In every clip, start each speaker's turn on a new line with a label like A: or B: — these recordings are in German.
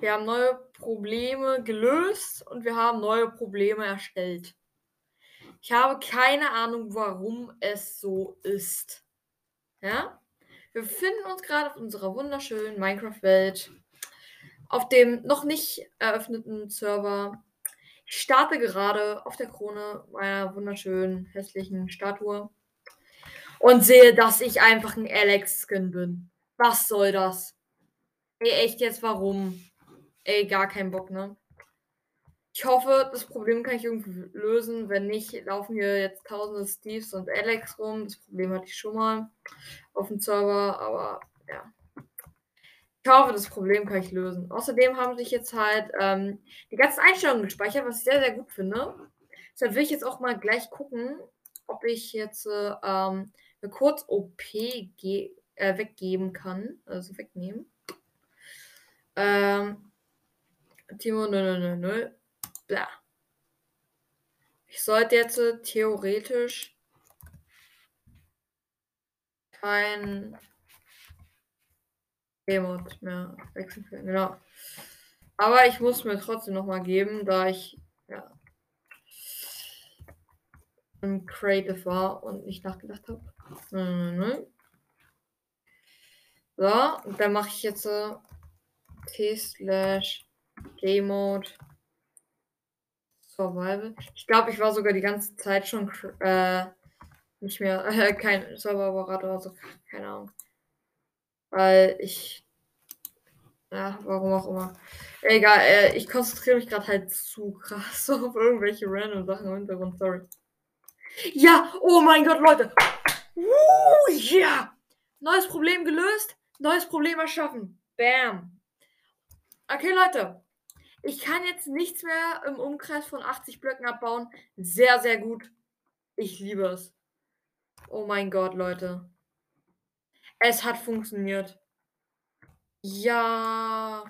A: Wir haben neue Probleme gelöst und wir haben neue Probleme erstellt. Ich habe keine Ahnung, warum es so ist. Ja? Wir befinden uns gerade auf unserer wunderschönen Minecraft-Welt. Auf dem noch nicht eröffneten Server. Ich starte gerade auf der Krone meiner wunderschönen, hässlichen Statue. Und sehe, dass ich einfach ein Alex-Skin bin. Was soll das? Ey, echt jetzt, warum? Ey, gar kein Bock, ne? Ich hoffe, das Problem kann ich irgendwie lösen. Wenn nicht, laufen hier jetzt tausende Steves und Alex rum. Das Problem hatte ich schon mal auf dem Server, aber ja. Ich hoffe, das Problem kann ich lösen. Außerdem haben sich jetzt halt ähm, die ganzen Einstellungen gespeichert, was ich sehr, sehr gut finde. Deshalb will ich jetzt auch mal gleich gucken, ob ich jetzt äh, ähm, eine Kurz-OP äh, weggeben kann. Also wegnehmen. Ähm, Timo 000. Bla. Ich sollte jetzt theoretisch kein Remote mehr wechseln können. Genau. Aber ich muss mir trotzdem noch mal geben, da ich ja im Creative war und nicht nachgedacht habe. Mhm. So, und dann mache ich jetzt T slash Game Mode Survival. Ich glaube, ich war sogar die ganze Zeit schon äh, nicht mehr äh, kein Serveroperator, also keine Ahnung. Weil ich. Ja, warum auch immer. Egal, äh, ich konzentriere mich gerade halt zu krass auf irgendwelche random Sachen im Hintergrund, sorry. Ja, oh mein Gott, Leute. Ja. Yeah. Neues Problem gelöst, neues Problem erschaffen. Bam. Okay, Leute. Ich kann jetzt nichts mehr im Umkreis von 80 Blöcken abbauen. Sehr, sehr gut. Ich liebe es. Oh mein Gott, Leute. Es hat funktioniert. Ja.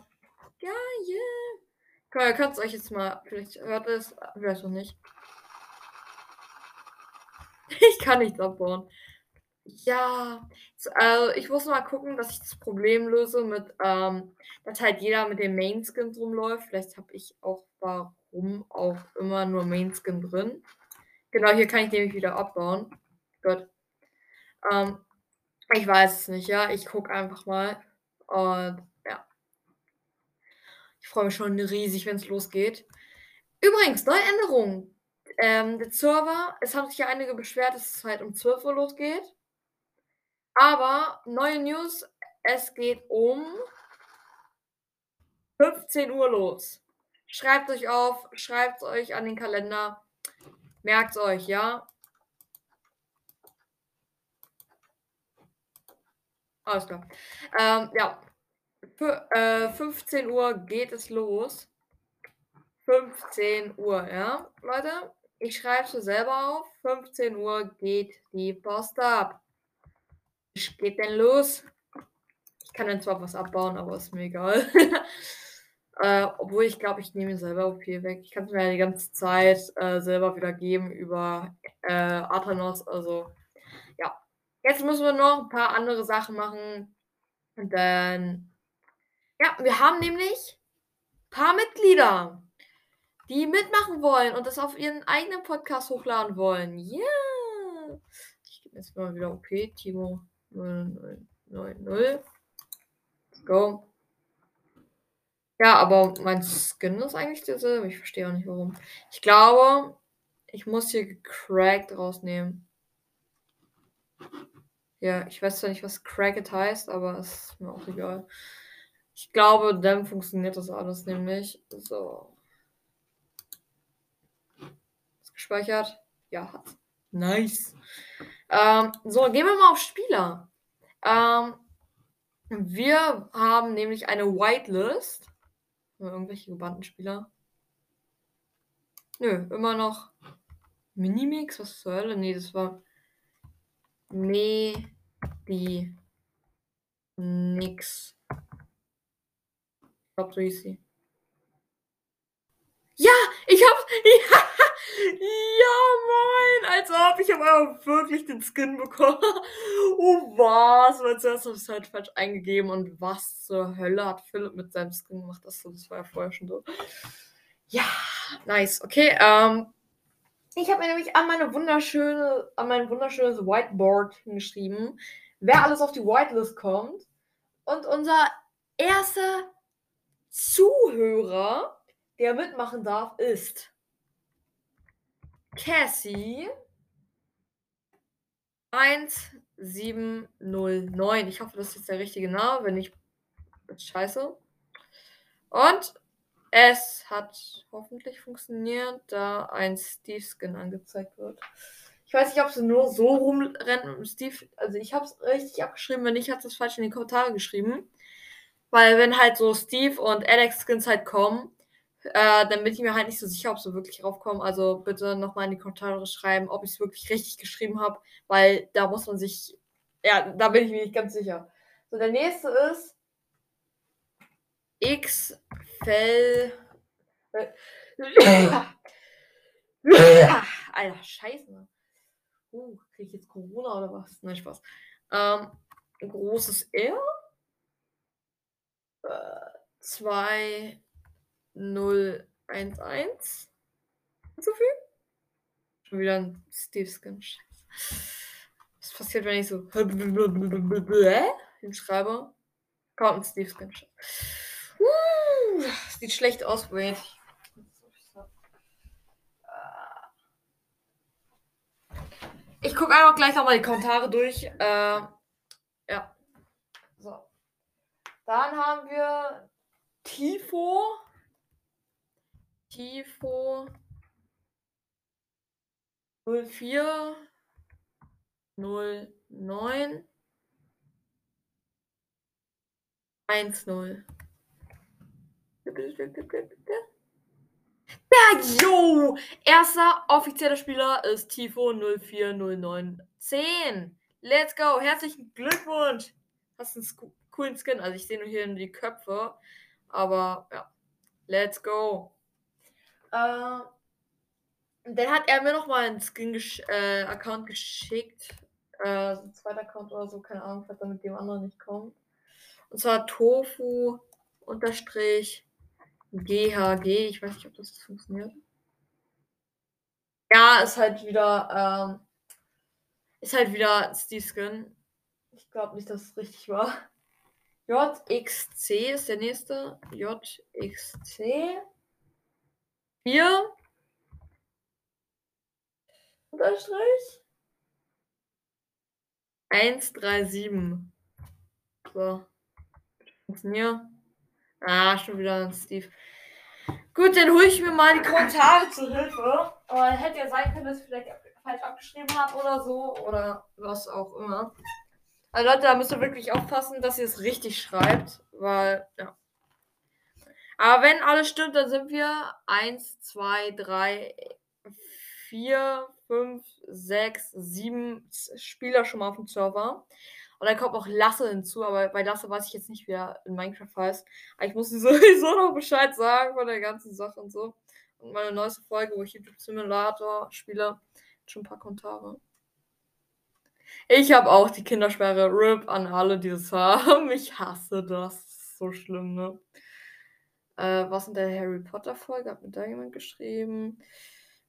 A: Ja, yeah. Komm, ihr könnt es euch jetzt mal. Vielleicht hört es. Vielleicht auch nicht. Ich kann nichts abbauen. Ja, also ich muss mal gucken, dass ich das Problem löse mit, ähm, dass halt jeder mit dem Main Skin rumläuft. Vielleicht habe ich auch warum auch immer nur Main Skin drin. Genau, hier kann ich nämlich wieder abbauen. Gut. Ähm, ich weiß es nicht, ja. Ich gucke einfach mal. Und ja. Ich freue mich schon riesig, wenn es losgeht. Übrigens, neue Änderungen. Ähm, der Server, es haben sich ja einige beschwert, dass es halt um 12 Uhr losgeht. Aber neue News, es geht um 15 Uhr los. Schreibt euch auf, schreibt euch an den Kalender. Merkt euch, ja. Alles klar. Ähm, ja. Für, äh, 15 Uhr geht es los. 15 Uhr, ja, Leute. Ich schreibe es selber auf. 15 Uhr geht die Post ab. Was geht denn los? Ich kann dann zwar was abbauen, aber ist mir egal. äh, obwohl ich glaube, ich nehme selber OP weg. Ich kann es mir ja die ganze Zeit äh, selber wieder geben über äh, Athanos. Also, ja. Jetzt müssen wir noch ein paar andere Sachen machen. Und dann. Ja, wir haben nämlich ein paar Mitglieder, die mitmachen wollen und das auf ihren eigenen Podcast hochladen wollen. Yeah! Ich gebe jetzt mal wieder OP, Timo. 0090. Let's go. Ja, aber mein Skin ist eigentlich derselbe. Ich verstehe auch nicht warum. Ich glaube, ich muss hier gecracked rausnehmen. Ja, ich weiß zwar nicht, was cracked heißt, aber es ist mir auch egal. Ich glaube, dann funktioniert das alles nämlich. So. Ist gespeichert? Ja, hat. Nice. Ähm, so, gehen wir mal auf Spieler. Ähm, wir haben nämlich eine Whitelist. Irgendwelche gebannten Spieler. Nö, immer noch Minimix. Was zur Hölle? Nee, das war. Nee, die. Nix. Ich glaube, so hieß sie. Ja, ich hab's. Ja, Ja, moin! Als ob ich aber wirklich den Skin bekommen. Oh, was? Weil zuerst habe ich es halt falsch eingegeben und was zur Hölle hat Philipp mit seinem Skin gemacht? Das, das war ja vorher schon so. Ja, nice. Okay, ähm. Ich habe mir nämlich an meine wunderschöne, an mein wunderschönes Whiteboard hingeschrieben, wer alles auf die Whitelist kommt. Und unser erster Zuhörer, der mitmachen darf, ist Cassie 1709. Ich hoffe, das ist jetzt der richtige Name. Wenn ist scheiße. Und es hat hoffentlich funktioniert, da ein Steve-Skin angezeigt wird. Ich weiß nicht, ob sie nur so rumrennen. Steve, also ich habe es richtig abgeschrieben, wenn nicht, hat es falsch in die Kommentare geschrieben. Weil wenn halt so Steve und Alex Skins halt kommen, äh, dann bin ich mir halt nicht so sicher, ob sie wirklich raufkommen. Also bitte nochmal in die Kommentare schreiben, ob ich es wirklich richtig geschrieben habe, weil da muss man sich, ja, da bin ich mir nicht ganz sicher. So, der nächste ist X Fell. Alter, scheiße. Uh, krieg ich jetzt Corona oder was? Nein, Spaß. Ähm, großes R. 2 0 1 1. So viel? Schon wieder ein Steve Skin. Was passiert, wenn ich so hinschreibe? Kommt ein Steve Skin. Uh, sieht schlecht aus, wait. Ich gucke einfach gleich nochmal die Kommentare durch. Äh, ja. So. Dann haben wir Tifo. Tifo 04 09 10. Ja! Erster offizieller Spieler ist Tifo 040910. Let's go! Herzlichen Glückwunsch! Hast einen coolen Skin. Also ich sehe nur hier nur die Köpfe. Aber ja. Let's go. Äh, dann hat er mir nochmal einen Skin-Account äh, geschickt. Äh, so ein zweiter Account oder so, keine Ahnung, falls er mit dem anderen nicht kommt. Und zwar Tofu unterstrich GHG. Ich weiß nicht, ob das funktioniert. Ja, ist halt wieder, ähm, ist halt wieder Steve Skin. Ich glaube nicht, dass es richtig war. JXC ist der nächste. JXC. 4. Unterstrich. 137. So. Funktioniert. Ah, schon wieder ein Steve. Gut, dann hole ich mir mal die Kommentare zur Hilfe. Aber hätte ja sein können, dass ich vielleicht falsch abgeschrieben habe oder so. Oder was auch immer. Also Leute, da müsst ihr wirklich aufpassen, dass ihr es richtig schreibt. Weil, ja. Aber wenn alles stimmt, dann sind wir 1, 2, 3, 4, 5, 6, 7 Spieler schon mal auf dem Server. Und dann kommt auch Lasse hinzu, aber bei Lasse weiß ich jetzt nicht, wie er in Minecraft heißt. Aber ich muss sowieso noch Bescheid sagen von der ganzen Sache und so. Und meine neueste Folge, wo ich YouTube Simulator spiele, schon ein paar Kommentare. Ich habe auch die Kindersperre. RIP an alle, die das haben. Ich hasse das. so schlimm, ne? Äh, was in der Harry Potter Folge? Hat mir da jemand geschrieben?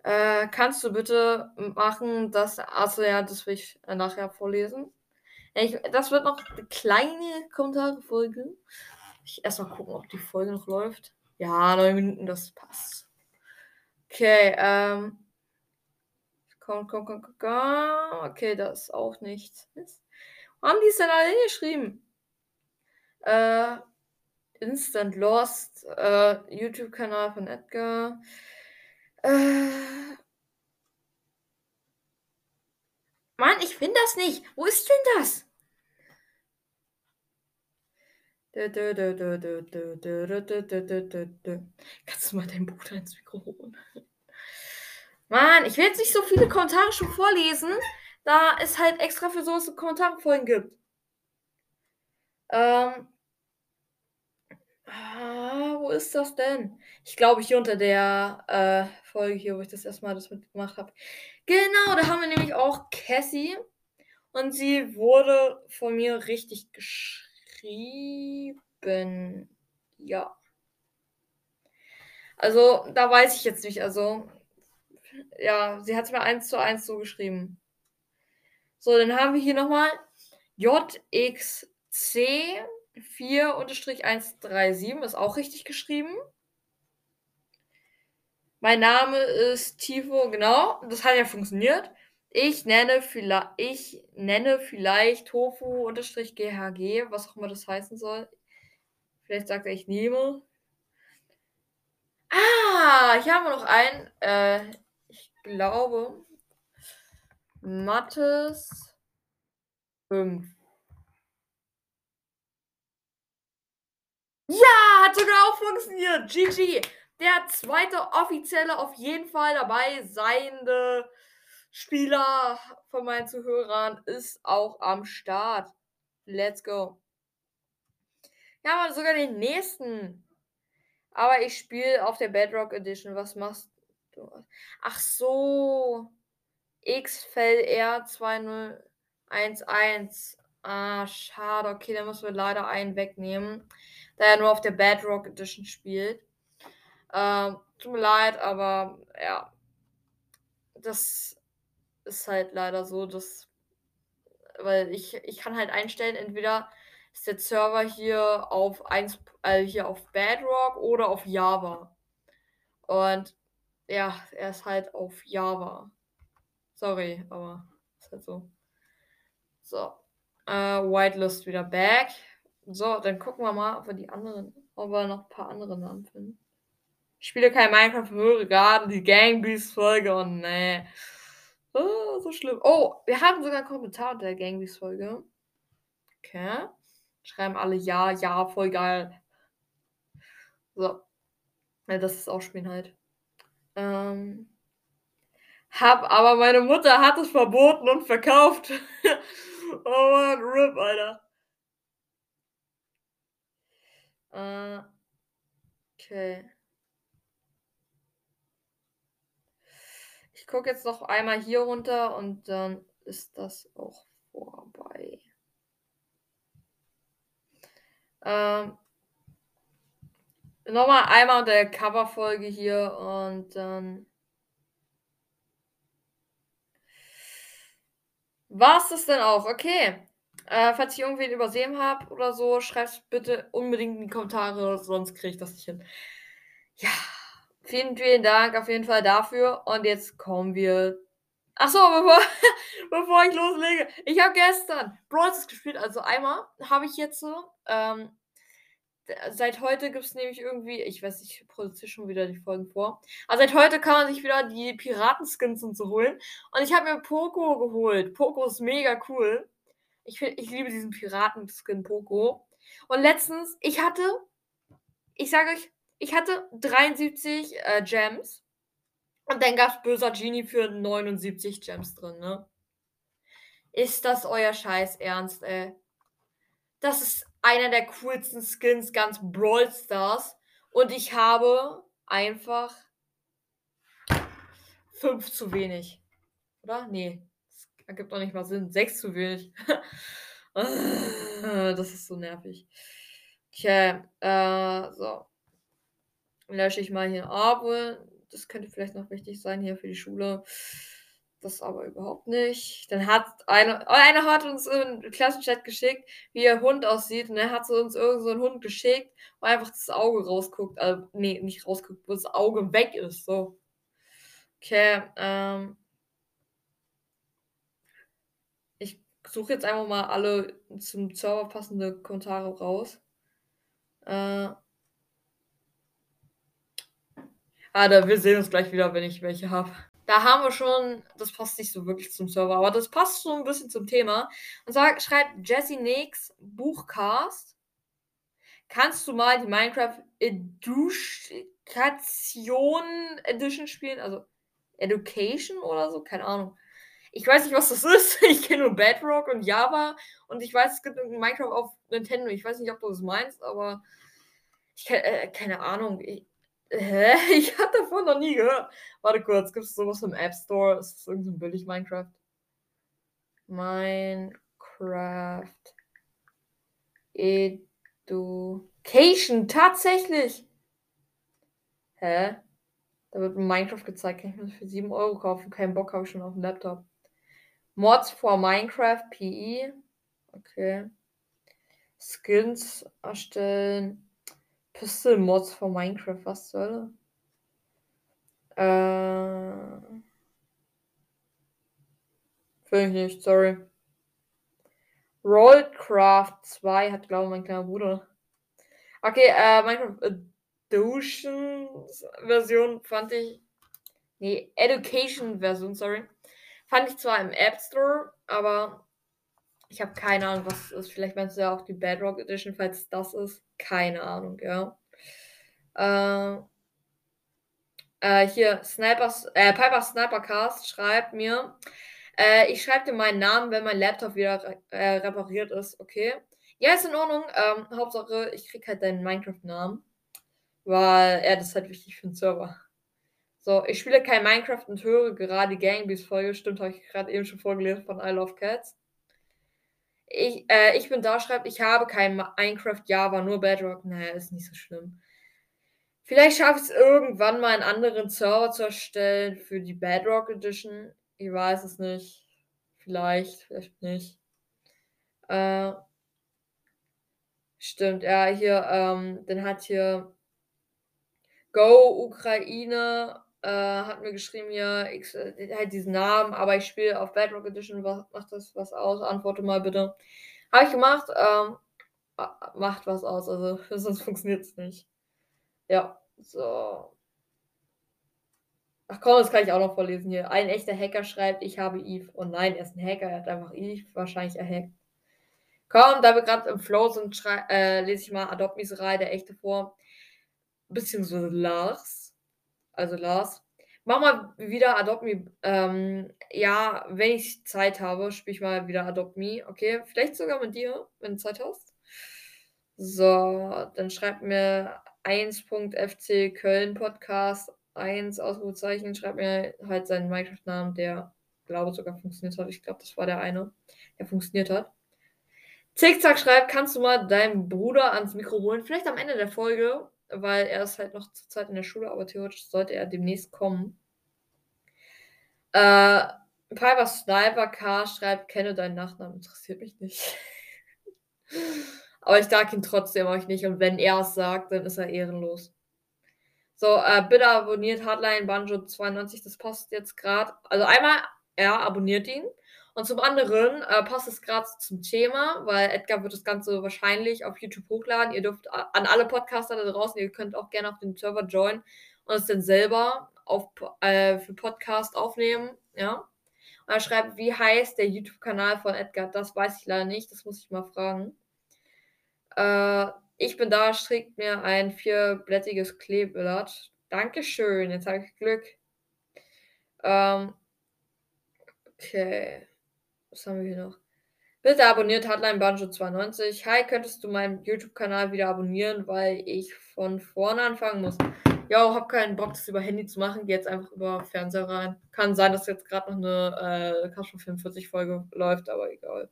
A: Äh, kannst du bitte machen, dass. Also ja, das will ich nachher vorlesen. Ich, das wird noch eine kleine Kommentarfolge. Ich erstmal gucken, ob die Folge noch läuft. Ja, neun Minuten, das passt. Okay, ähm. Komm, komm, komm, komm, komm. Okay, das ist auch nichts. Wo haben die es denn alle hingeschrieben? Äh, Instant Lost, äh, YouTube-Kanal von Edgar. Äh, Mann, ich finde das nicht. Wo ist denn das? Kannst du mal deinen Bruder ins Mikro holen? Mann, ich will jetzt nicht so viele Kommentare schon vorlesen, da es halt extra für sowas Kommentarfolgen gibt. Ähm. Ah, wo ist das denn? Ich glaube hier unter der äh, Folge hier, wo ich das erstmal das mitgemacht habe. Genau, da haben wir nämlich auch Cassie. Und sie wurde von mir richtig geschrieben. Ja. Also, da weiß ich jetzt nicht. Also, ja, sie hat es mir eins zu eins so geschrieben. So, dann haben wir hier nochmal JXC 4-137, ist auch richtig geschrieben. Mein Name ist Tifo, genau, das hat ja funktioniert. Ich nenne, vielleicht, ich nenne vielleicht Tofu-GHG, was auch immer das heißen soll. Vielleicht sagt er, ich nehme. Ah, ich habe noch einen. Äh, ich glaube, Mattes 5. Ja, hat sogar auch funktioniert. GG. Der zweite offizielle auf jeden Fall dabei seiende Spieler von meinen Zuhörern ist auch am Start. Let's go. Ja, aber sogar den nächsten. Aber ich spiele auf der Bedrock Edition. Was machst du? Ach so. XFLR 2011. Ah, schade. Okay, dann müssen wir leider einen wegnehmen. Da er nur auf der Bedrock Edition spielt. Ähm, tut mir leid, aber ja. Das ist halt leider so, dass. Weil ich, ich kann halt einstellen, entweder ist der Server hier auf 1, äh, hier auf Bedrock oder auf Java. Und ja, er ist halt auf Java. Sorry, aber ist halt so. So. Äh, Whitelist wieder back. So, dann gucken wir mal, ob wir die anderen, ob wir noch ein paar andere Namen finden. Ich spiele kein Minecraft, höre gerade die Gangbeast-Folge und nee. Oh, so schlimm. Oh, wir haben sogar einen Kommentar der Gangbeast-Folge. Okay. Schreiben alle ja, ja, voll geil. So. Ja, das ist auch Spielen halt. Ähm. Hab, aber meine Mutter hat es verboten und verkauft. oh man, RIP, Alter. Äh, okay. Ich gucke jetzt noch einmal hier runter und dann ist das auch vorbei. Ähm, nochmal einmal unter der Coverfolge hier und dann. War es das denn auch? Okay. Äh, falls ich irgendwen übersehen habe oder so, schreibt bitte unbedingt in die Kommentare, sonst kriege ich das nicht hin. Ja, vielen, vielen Dank auf jeden Fall dafür. Und jetzt kommen wir. Achso, bevor, bevor ich loslege. Ich habe gestern Brawl gespielt. Also einmal habe ich jetzt so. Ähm, seit heute gibt es nämlich irgendwie, ich weiß nicht, ich produziere schon wieder die Folgen vor. Aber seit heute kann man sich wieder die Piratenskins und so holen. Und ich habe mir Poco geholt. Poco ist mega cool. Ich, find, ich liebe diesen Piratenskin Poco. Und letztens, ich hatte, ich sage euch, ich hatte 73 äh, Gems. Und dann gab es böser Genie für 79 Gems drin, ne? Ist das euer Scheiß Ernst, ey? Das ist einer der coolsten Skins ganz Brawl Stars. Und ich habe einfach fünf zu wenig. Oder? Nee. Das ergibt doch nicht mal Sinn. Sechs zu wenig. das ist so nervig. Okay. Äh, so. Lösche ich mal hier ab. Das könnte vielleicht noch wichtig sein hier für die Schule. Das aber überhaupt nicht. Dann hat eine, einer hat uns im Klassenchat geschickt, wie ihr Hund aussieht. Und dann hat sie uns irgend so einen Hund geschickt, wo einfach das Auge rausguckt. Also, nee, nicht rausguckt, wo das Auge weg ist. So. Okay, ähm. Ich suche jetzt einfach mal alle zum Server passende Kommentare raus. Äh. Ah, da, wir sehen uns gleich wieder, wenn ich welche habe. Da haben wir schon, das passt nicht so wirklich zum Server, aber das passt so ein bisschen zum Thema. Und zwar schreibt Jesse Nix Buchcast. Kannst du mal die Minecraft Education Edition spielen? Also Education oder so? Keine Ahnung. Ich weiß nicht, was das ist. Ich kenne nur Bedrock und Java und ich weiß, es gibt Minecraft auf Nintendo. Ich weiß nicht, ob du das meinst, aber Ich äh, keine Ahnung. Ich hä? Ich habe davon noch nie gehört. Warte kurz, gibt's so was im App Store? Ist das irgend so billig Minecraft? Minecraft Education, tatsächlich! Hä? Da wird Minecraft gezeigt. Kann ich mir das für 7 Euro kaufen? Keinen Bock, habe ich schon auf'm Laptop. Mods for Minecraft PE. Okay. Skins erstellen. Pistol Mods for Minecraft, was Hölle? Äh. Finde ich nicht, sorry. Rollcraft 2 hat, glaube ich, mein kleiner Bruder. Okay, äh, Minecraft Edutions Version fand ich. Ne, Education Version, sorry. Fand ich zwar im App Store, aber ich habe keine Ahnung, was es ist. Vielleicht meinst du ja auch die Bedrock Edition, falls das ist. Keine Ahnung, ja. Äh, äh, hier, Snipers, äh, Piper Snipercast schreibt mir, äh, ich schreibe dir meinen Namen, wenn mein Laptop wieder re äh, repariert ist, okay? Ja, ist in Ordnung. Ähm, Hauptsache, ich krieg halt deinen Minecraft-Namen. Weil er ja, das ist halt wichtig für den Server. So, ich spiele kein Minecraft und höre gerade die Gangbeast-Folge. Stimmt, habe ich gerade eben schon vorgelesen von I Love Cats. Ich, äh, ich bin da, schreibt, ich habe kein Minecraft Java, nur Bedrock. Naja, ist nicht so schlimm. Vielleicht schaffe ich es irgendwann mal einen anderen Server zu erstellen für die Bedrock Edition. Ich weiß es nicht. Vielleicht, vielleicht nicht. Äh, stimmt, ja, hier, ähm, dann hat hier Go Ukraine äh, hat mir geschrieben, hier, ich, äh, halt diesen Namen, aber ich spiele auf Bedrock Edition, was, macht das was aus? Antworte mal bitte. Habe ich gemacht, ähm, macht was aus, also sonst funktioniert es nicht. Ja, so. Ach komm, das kann ich auch noch vorlesen hier. Ein echter Hacker schreibt, ich habe Eve. Und oh nein, er ist ein Hacker, er hat einfach Eve wahrscheinlich erhackt. Komm, da wir gerade im Flow sind, äh, lese ich mal Adopt Miserei, der echte vor. Beziehungsweise Lars. Also Lars. Mach mal wieder Adopt Me. Ähm, ja, wenn ich Zeit habe, spiele ich mal wieder Adopt Me. Okay, vielleicht sogar mit dir, wenn du Zeit hast. So, dann schreibt mir 1.fc Köln Podcast 1 Ausrufezeichen. Schreibt mir halt seinen Minecraft-Namen, der glaube sogar funktioniert hat. Ich glaube, das war der eine, der funktioniert hat. Zickzack schreibt, kannst du mal deinen Bruder ans Mikro holen? Vielleicht am Ende der Folge weil er ist halt noch zur Zeit in der Schule, aber theoretisch sollte er demnächst kommen. Äh, Piper Sniper K schreibt, kenne deinen Nachnamen, interessiert mich nicht. aber ich sag ihn trotzdem euch nicht und wenn er es sagt, dann ist er ehrenlos. So, äh, bitte abonniert Hardline Banjo 92, das passt jetzt gerade. Also einmal, er abonniert ihn. Und zum anderen äh, passt es gerade zum Thema, weil Edgar wird das Ganze wahrscheinlich auf YouTube hochladen. Ihr dürft an alle Podcaster da draußen, ihr könnt auch gerne auf den Server joinen und es dann selber auf, äh, für Podcast aufnehmen. Ja. Und er schreibt, wie heißt der YouTube-Kanal von Edgar? Das weiß ich leider nicht, das muss ich mal fragen. Äh, ich bin da, strickt mir ein vierblättiges Kleeblatt. Dankeschön, jetzt habe ich Glück. Ähm, okay. Was haben wir hier noch? Bitte abonniert Hotline Banjo 92. Hi, könntest du meinen YouTube-Kanal wieder abonnieren, weil ich von vorne anfangen muss? Ja, hab keinen Bock, das über Handy zu machen. Geh jetzt einfach über Fernseher rein. Kann sein, dass jetzt gerade noch eine äh, Cashflow 45 Folge läuft, aber egal.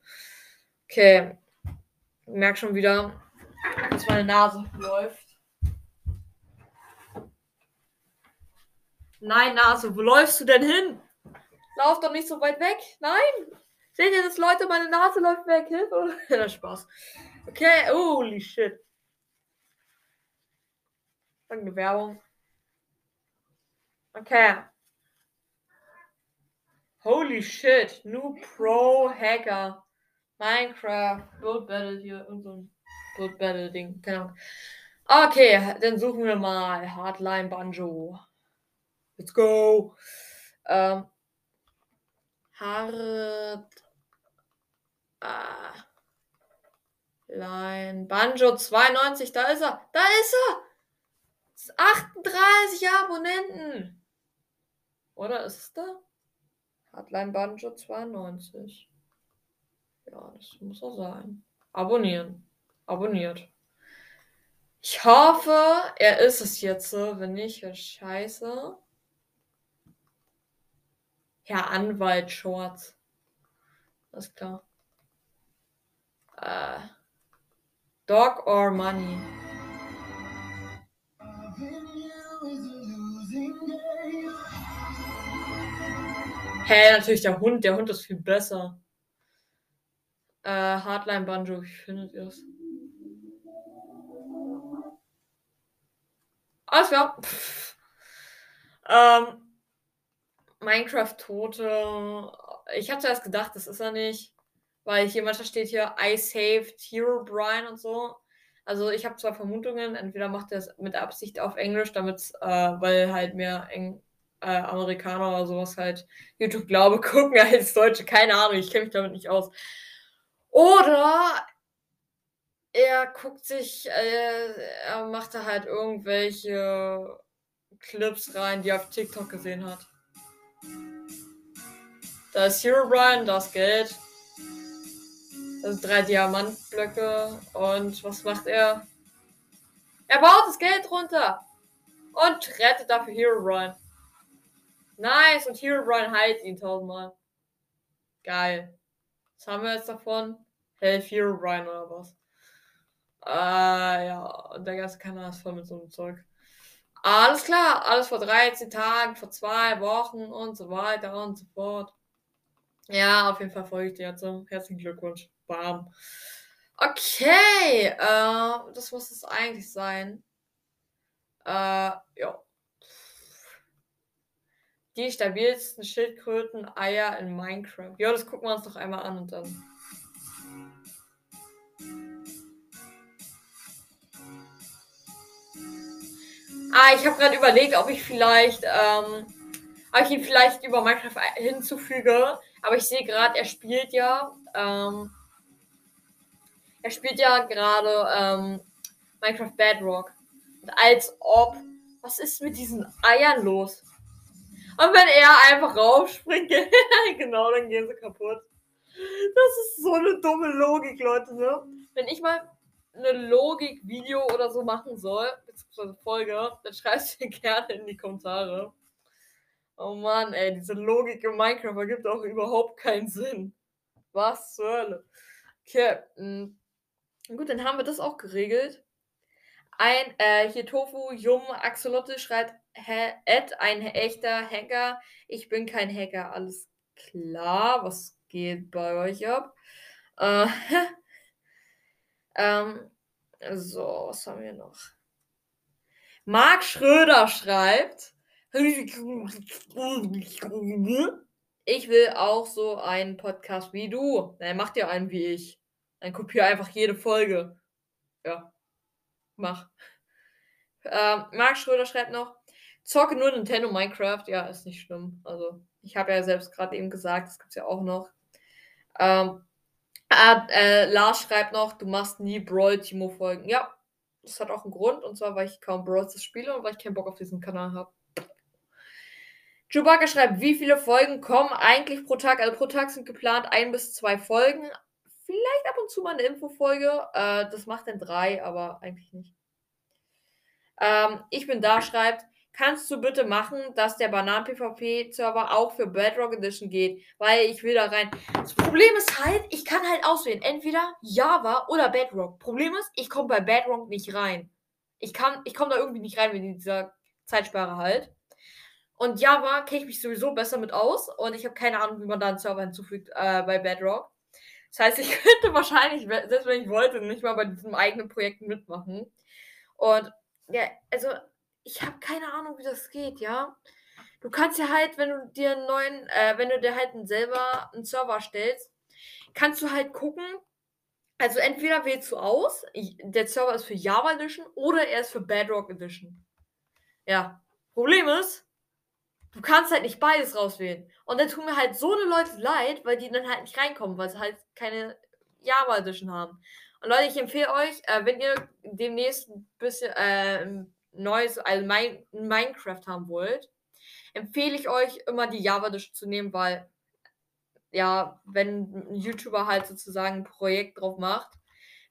A: Okay. Ich merk schon wieder, dass meine Nase läuft. Nein, Nase, wo läufst du denn hin? Lauf doch nicht so weit weg. Nein. Seht ihr das, Leute? Meine Nase läuft weg. Hilfe. Ja, Spaß. Okay, holy shit. Danke, Werbung. Okay. Holy shit. New Pro Hacker. Minecraft. Build Battle hier. Irgend so ein Build Battle Ding. Keine Ahnung. Okay, dann suchen wir mal Hardline Banjo. Let's go. Ähm, Hard Ah. Line. Banjo 92, da ist er. Da ist er. 38 Abonnenten. Oder ist es da? Hardline Banjo 92. Ja, das muss er sein. Abonnieren. Abonniert. Ich hoffe, er ist es jetzt. Wenn nicht, wäre scheiße. Herr Anwalt Shorts. Alles klar. Äh, Dog or Money. Hä, hey, natürlich der Hund. Der Hund ist viel besser. Äh, Hardline Banjo, wie findet ihr das? Alles klar. Ähm, Minecraft Tote. Ich hatte erst gedacht, das ist er nicht. Weil hier manchmal steht hier, I saved Hero Brian und so. Also ich habe zwar Vermutungen, entweder macht er es mit Absicht auf Englisch, damit, äh, weil halt mehr Eng äh, Amerikaner oder sowas halt YouTube glaube gucken als Deutsche. Keine Ahnung, ich kenne mich damit nicht aus. Oder er guckt sich, äh, er macht da halt irgendwelche Clips rein, die er auf TikTok gesehen hat. Da ist Hero Brian, das Geld. Das sind drei Diamantblöcke. Und was macht er? Er baut das Geld runter. Und rettet dafür Hero Brian. Nice. Und Hero Brian heilt ihn tausendmal. Geil. Was haben wir jetzt davon? Helf Hero Brian oder was? Äh, ja. Und der ganze Kanal ist voll mit so einem Zeug. Alles klar. Alles vor 13 Tagen, vor zwei Wochen und so weiter und so fort. Ja, auf jeden Fall folge ich dir jetzt. Herzlichen Glückwunsch. Bam. Okay, äh, das muss es eigentlich sein. Äh, ja. Die stabilsten Schildkröten-Eier in Minecraft. Ja, das gucken wir uns doch einmal an und dann. Ah, ich habe gerade überlegt, ob ich vielleicht, ähm, ob ich ihn vielleicht über Minecraft hinzufüge. Aber ich sehe gerade, er spielt ja, ähm, er spielt ja gerade ähm, Minecraft Bedrock. Und als ob, was ist mit diesen Eiern los? Und wenn er einfach raufspringt, genau, dann gehen sie kaputt. Das ist so eine dumme Logik, Leute, ne? Wenn ich mal eine Logik-Video oder so machen soll, beziehungsweise Folge, dann schreibst du mir gerne in die Kommentare. Oh Mann, ey, diese Logik in Minecraft ergibt auch überhaupt keinen Sinn. Was zur Hölle? Okay, mh. Gut, dann haben wir das auch geregelt. Ein, äh, hier Tofu, Jum, Axolotte schreibt, Ed, ein echter Hacker. Ich bin kein Hacker, alles klar. Was geht bei euch ab? Äh, ähm, so, was haben wir noch? Marc Schröder schreibt, ich will auch so einen Podcast wie du. Dann macht ihr einen wie ich. Dann kopiere einfach jede Folge. Ja. Mach. Ähm, Marc Schröder schreibt noch, zocke nur Nintendo Minecraft. Ja, ist nicht schlimm. Also, ich habe ja selbst gerade eben gesagt, das gibt es ja auch noch. Ähm, äh, äh, Lars schreibt noch, du machst nie Brawl-Timo-Folgen. Ja, das hat auch einen Grund. Und zwar, weil ich kaum Brawl spiele und weil ich keinen Bock auf diesen Kanal habe. Chewbacca schreibt, wie viele Folgen kommen eigentlich pro Tag? Also pro Tag sind geplant ein bis zwei Folgen. Vielleicht ab und zu mal eine Infofolge. Äh, das macht dann drei, aber eigentlich nicht. Ähm, ich bin da, schreibt, kannst du bitte machen, dass der Banan-PvP-Server auch für Bedrock Edition geht, weil ich will da rein. Das Problem ist halt, ich kann halt auswählen, entweder Java oder Bedrock. Problem ist, ich komme bei Bedrock nicht rein. Ich ich komme da irgendwie nicht rein mit dieser Zeitsperre halt. Und Java kenne ich mich sowieso besser mit aus und ich habe keine Ahnung, wie man da einen Server hinzufügt äh, bei Bedrock. Das heißt, ich könnte wahrscheinlich, selbst wenn ich wollte, nicht mal bei diesem eigenen Projekt mitmachen. Und ja, also ich habe keine Ahnung, wie das geht, ja. Du kannst ja halt, wenn du dir einen neuen, äh, wenn du dir halt einen selber einen Server stellst, kannst du halt gucken. Also entweder wählst du aus, der Server ist für Java Edition oder er ist für Bedrock Edition. Ja. Problem ist, du kannst halt nicht beides rauswählen. Und dann tun mir halt so eine Leute leid, weil die dann halt nicht reinkommen, weil sie halt keine Java Edition haben. Und Leute, ich empfehle euch, äh, wenn ihr demnächst ein bisschen äh, neues, also mein, Minecraft haben wollt, empfehle ich euch immer die Java Edition zu nehmen, weil ja, wenn ein YouTuber halt sozusagen ein Projekt drauf macht,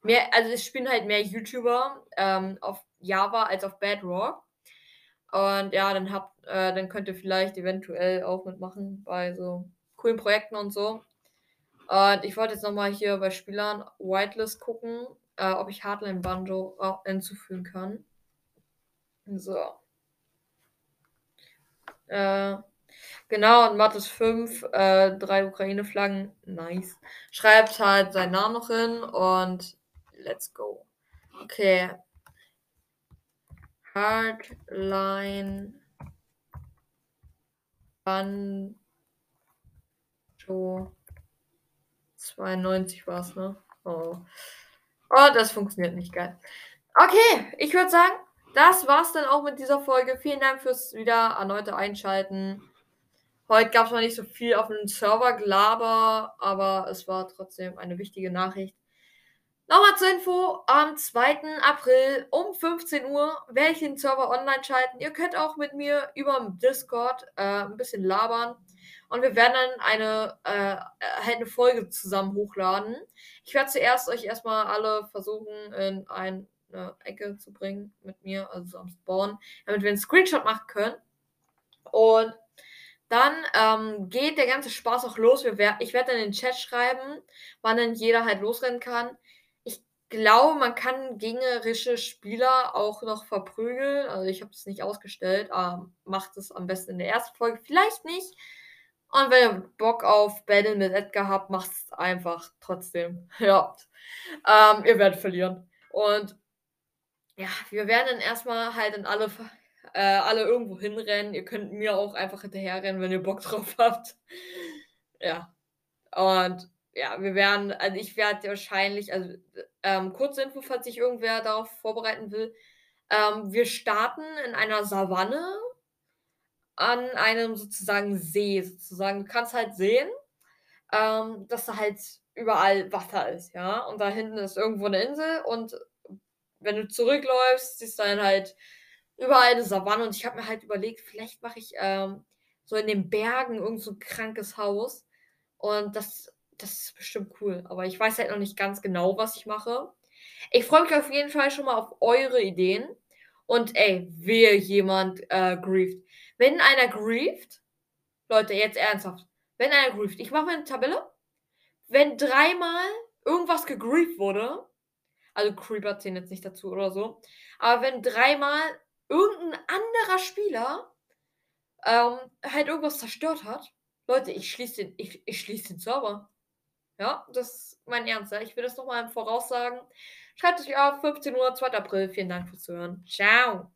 A: mehr also, es spielen halt mehr YouTuber, ähm, auf Java als auf Bedrock. Und ja, dann habt äh, dann könnt ihr vielleicht eventuell auch mitmachen bei so coolen Projekten und so. Und ich wollte jetzt noch mal hier bei Spielern Whitelist gucken, äh, ob ich Hardline Banjo auch hinzufügen kann. So. Äh, genau, und Mattes 5, äh, 3 Ukraine-Flaggen, nice. Schreibt halt seinen Namen noch hin und let's go. Okay. Hardline Banjo 92 war's, ne? Oh. Oh, das funktioniert nicht geil. Okay, ich würde sagen, das war's dann auch mit dieser Folge. Vielen Dank fürs wieder erneute Einschalten. Heute gab's noch nicht so viel auf dem Server-Gelaber, aber es war trotzdem eine wichtige Nachricht. Nochmal zur Info, am 2. April um 15 Uhr werde ich den Server online schalten. Ihr könnt auch mit mir über Discord äh, ein bisschen labern. Und wir werden dann eine, äh, halt eine Folge zusammen hochladen. Ich werde zuerst euch erstmal alle versuchen, in eine Ecke zu bringen mit mir, also am Spawn, damit wir einen Screenshot machen können. Und dann ähm, geht der ganze Spaß auch los. Wir, ich werde dann in den Chat schreiben, wann dann jeder halt losrennen kann glaube, man kann gegnerische Spieler auch noch verprügeln. Also ich habe es nicht ausgestellt, aber macht es am besten in der ersten Folge. Vielleicht nicht. Und wenn ihr Bock auf Battle mit Edgar habt, macht es einfach trotzdem. ja. Ähm, ihr werdet verlieren. Und ja, wir werden dann erstmal halt in alle, äh, alle irgendwo hinrennen. Ihr könnt mir auch einfach hinterherrennen, wenn ihr Bock drauf habt. ja. Und ja, wir werden, also ich werde wahrscheinlich, also ähm, kurze Info, falls sich irgendwer darauf vorbereiten will. Ähm, wir starten in einer Savanne an einem sozusagen See, sozusagen. Du kannst halt sehen, ähm, dass da halt überall Wasser ist, ja. Und da hinten ist irgendwo eine Insel und wenn du zurückläufst, siehst du dann halt überall eine Savanne. Und ich habe mir halt überlegt, vielleicht mache ich ähm, so in den Bergen irgend so ein krankes Haus. Und das das ist bestimmt cool. Aber ich weiß halt noch nicht ganz genau, was ich mache. Ich freue mich auf jeden Fall schon mal auf eure Ideen. Und ey, wehe jemand äh, grieft. Wenn einer grieft, Leute, jetzt ernsthaft. Wenn einer grieft, ich mache mir eine Tabelle. Wenn dreimal irgendwas gegrieft wurde, also Creeper zählen jetzt nicht dazu oder so, aber wenn dreimal irgendein anderer Spieler ähm, halt irgendwas zerstört hat, Leute, ich schließe den, ich, ich schließe den Server. Ja, das ist mein Ernst. Ich will das nochmal im Voraus sagen. Schreibt es euch auf, 15 Uhr, 2. April. Vielen Dank fürs Zuhören. Ciao.